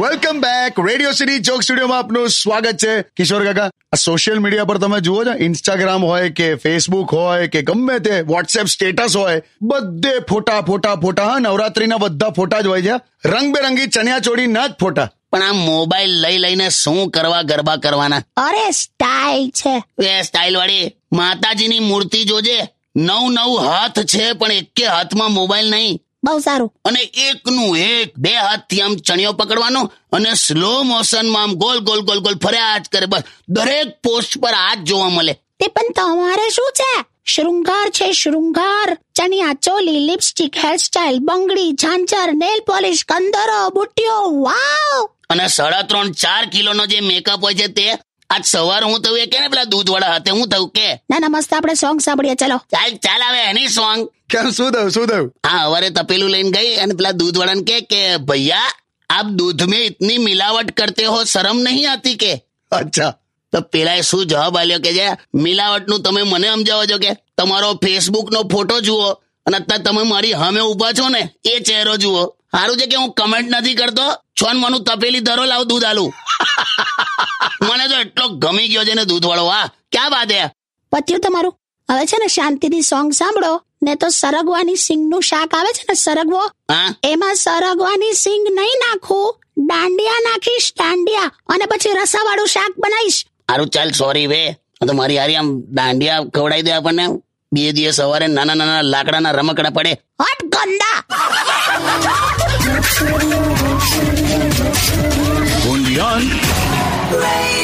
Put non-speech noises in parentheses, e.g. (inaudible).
Welcome back radio city joke સ્ટુડિયોમાં આપનું સ્વાગત છે. કિશોર કાકા આ સોશિયલ મીડિયા પર તમે જુઓ છો ઇન્સ્ટાગ્રામ હોય કે ફેસબુક હોય કે ગમે તે વોટ્સએપ સ્ટેટસ હોય બધે ફોટા ફોટા ફોટા હા નવરાત્રીના બધા ફોટા જ હોય છે. રંગબેરંગી ચણિયા ચોળીના જ ફોટા. પણ આ મોબાઈલ લઈ લઈને શું કરવા ગરબા કરવાના? અરે સ્ટાઇલ છે. એ સ્ટાઇલ વાળી? માતાજીની મૂર્તિ જોજે. નવ નવ હાથ છે પણ એકે હાથમાં મોબાઈલ નહીં. બહુ સારું. અને એકનું એક બે હાથથી આમ ચણિયો પકડવાનો અને સ્લો મોશનમાં આમ ગોલ ગોલ ગોલ ગોલ ફર્યા જ કરે. બસ દરેક પોસ્ટ પર આ જ જોવા મળે. તે પણ તમારે શું છે? શૃંગાર છે શૃંગાર. ચણિયા ચોલી લિપસ્ટિક હેરસ્ટાઇલ બંગડી ઝાંઝર નેલ પોલિશ કંદરો બુટ્ટીઓ વાવ અને સાડા ત્રણ ચાર કિલોનો જે મેકઅપ હોય છે તે આજ સવારે હું થયું કે પેલા દૂધ વાળા હાથે હું થયું કે? ના ના મસ્ત આપણે સોંગ સાંભળીએ ચલો. ચાલ ચાલ આવે એની સોંગ. કેમ શું થયું શું થયું હા હવારે તપેલું લઈને ગઈ અને પેલા દૂધ વાળાને કે કે ભૈયા આપ દૂધ મેં ઇતની મિલાવટ કરતે હો શરમ નહીં આતી કે? અચ્છા. તો પેલાએ શું જવાબ આપ્યો કે જે મિલાવટનું તમે મને સમજાવો છો કે? તમારો ફેસબુક નો ફોટો જુઓ અને અત્યારે તમે મારી હામે ઊભા છો ને એ ચહેરો જુઓ. સારું છે કે હું કમેન્ટ નથી કરતો? છોન મનું તપેલી ધરો લાવ દૂધ આલું. (laughs) એટલો ગયો છે ને દૂધ વાળો વાહ ક્યાં વાત હે? પત્યું તમારું. હવે છે ને શાંતિથી સોંગ સાંભળો. ને તો સરગવાની સિંગનું શાક આવે છે ને સરગવો. એમાં સરગવાની સિંગ નહીં નાખું. દાંડિયા નાખીશ દાંડિયા. અને પછી રસાવાળું શાક બનાવીશ. સારું ચાલ સોરી વે. તો મારી હારી આમ દાંડિયા ખવડાવી દે આપણને. બે દિવસ સવારે નાના નાના લાકડાના રમકડા પડે. હટ ગંદા. City.